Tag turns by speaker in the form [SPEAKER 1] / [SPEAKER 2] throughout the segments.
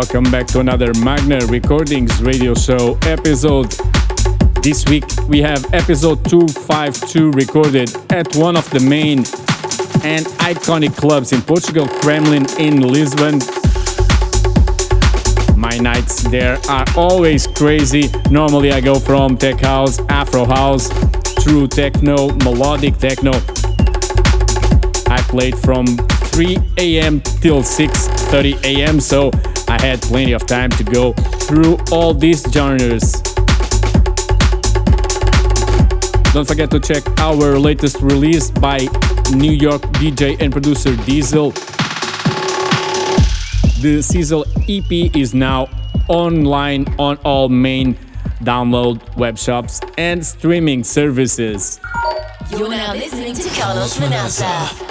[SPEAKER 1] Welcome back to another Magna Recordings radio show episode. This week we have episode 252 recorded at one of the main and iconic clubs in Portugal, Kremlin in Lisbon. My nights there are always crazy. Normally I go from tech house, afro house, through techno, melodic techno. I played from 3 a.m. till 6:30 a.m. so had plenty of time to go through all these genres. Don't forget to check our latest release by New York DJ and producer Diezel. The Sizzle EP is now online on all main download web shops and streaming services.
[SPEAKER 2] You're now listening to Carlos
[SPEAKER 3] Manaça.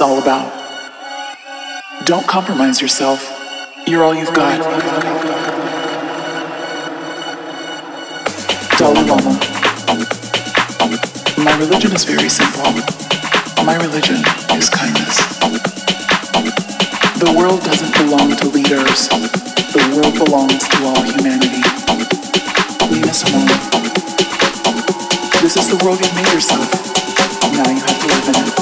[SPEAKER 3] All about. Don't compromise yourself. You're all you've got. Dalai Lama. My religion is very simple. My religion is kindness. The world doesn't belong to leaders. The world belongs to all humanity. Nina Simone. This is the world you've made yourself. Now you have to live in it.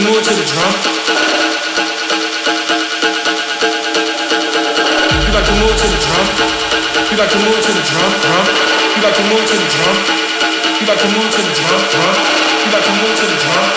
[SPEAKER 3] can to
[SPEAKER 4] the drum. You got to move to the drum. You got to move to the drum, drum. You got to move to the drum. You got to move to the drum, drum. You got to move to the drum.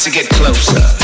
[SPEAKER 4] To get closer.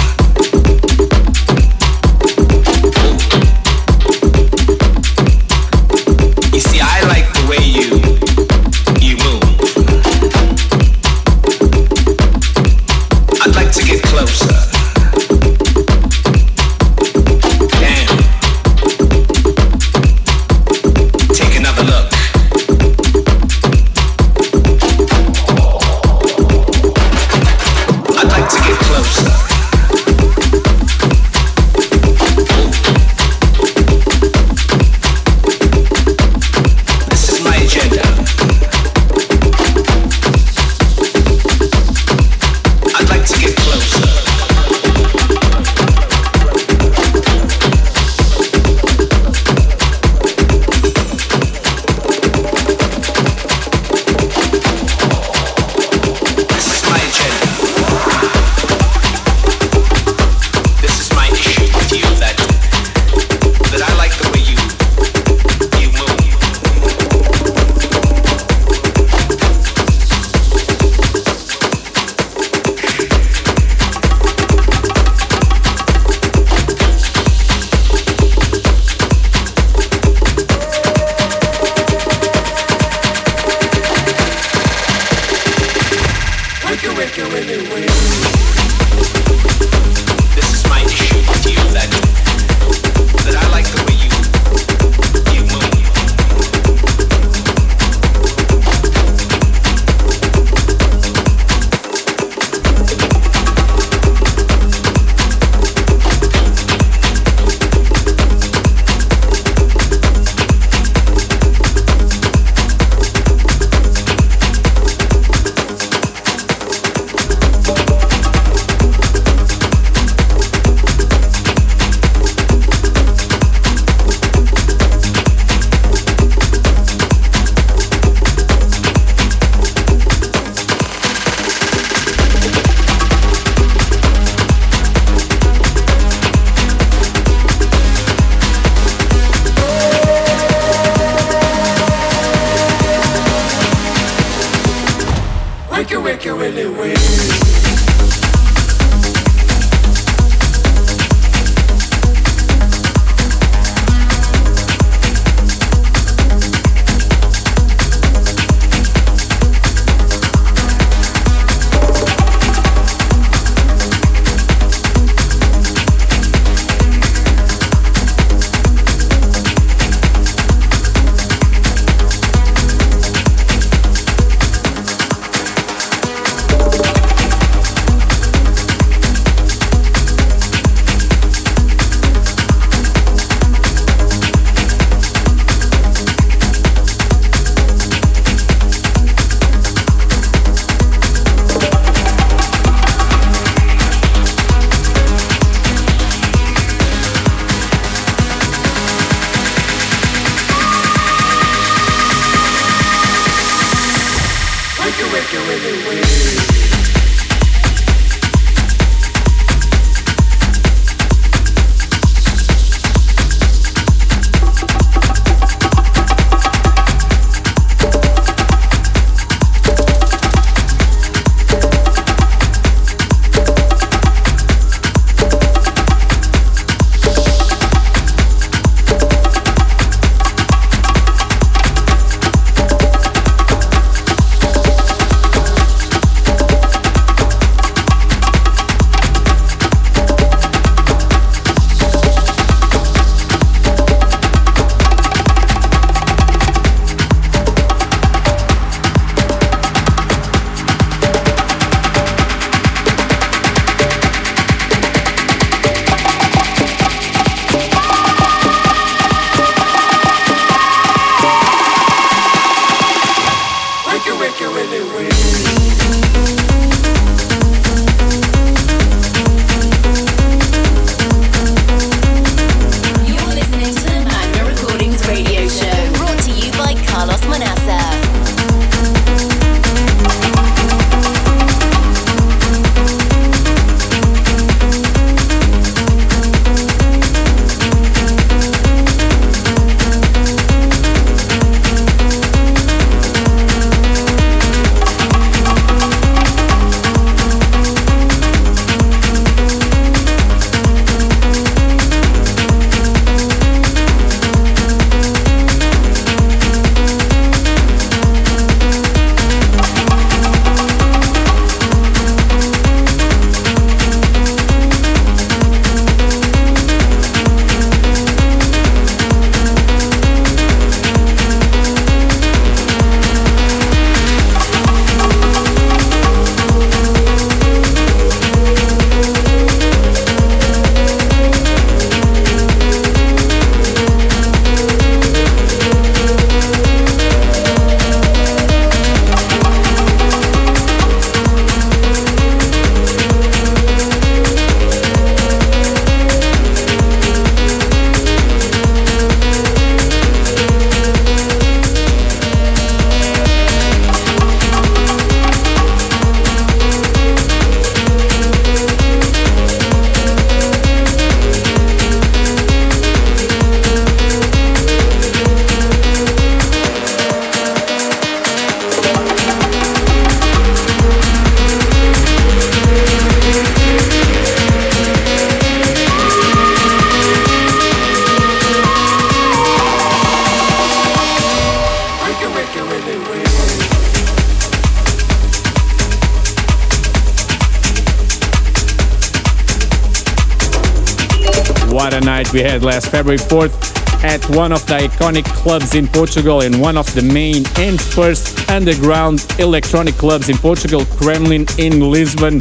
[SPEAKER 1] We had last February 4th at one of the iconic clubs in Portugal and one of the main and first underground electronic clubs in Portugal, Kremlin in Lisbon.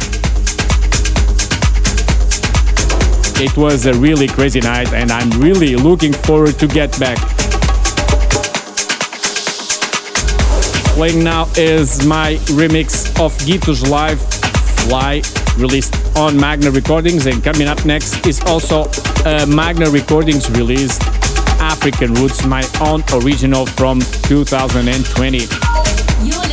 [SPEAKER 1] It was a really crazy night and I'm really looking forward to get back. Playing now is my remix of Gito's Live Fly released on Magna Recordings and coming up next is also Magna Recordings released African Roots, my own original from 2020.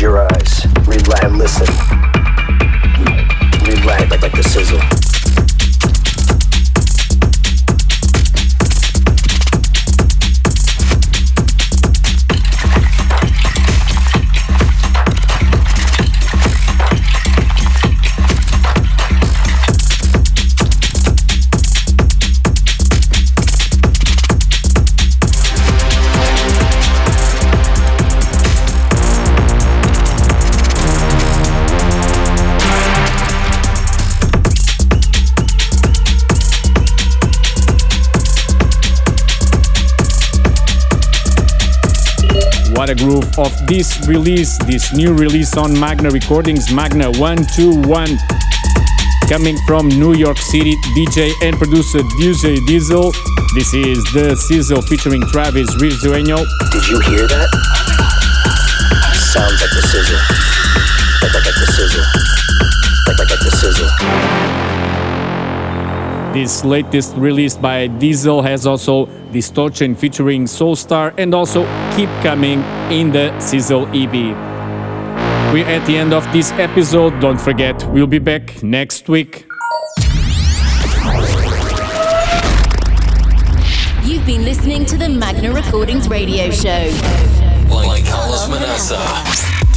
[SPEAKER 1] What a this release, this new release on Magna Recordings, Magna 121. Coming from New York City, DJ and producer DJ Diezel. This is The Sizzle featuring Travis Risueño.
[SPEAKER 5] Did you hear that? Sounds like the sizzle. Like, like, like the sizzle. Like, like, like the sizzle.
[SPEAKER 1] This latest release by Diezel has also Distortion featuring Soulstar and also Keep Coming in the Sizzle EP. We're at the end of this episode. Don't forget, we'll be back next week.
[SPEAKER 2] You've been listening to the Magna Recordings radio show.
[SPEAKER 6] By Carlos Manaça.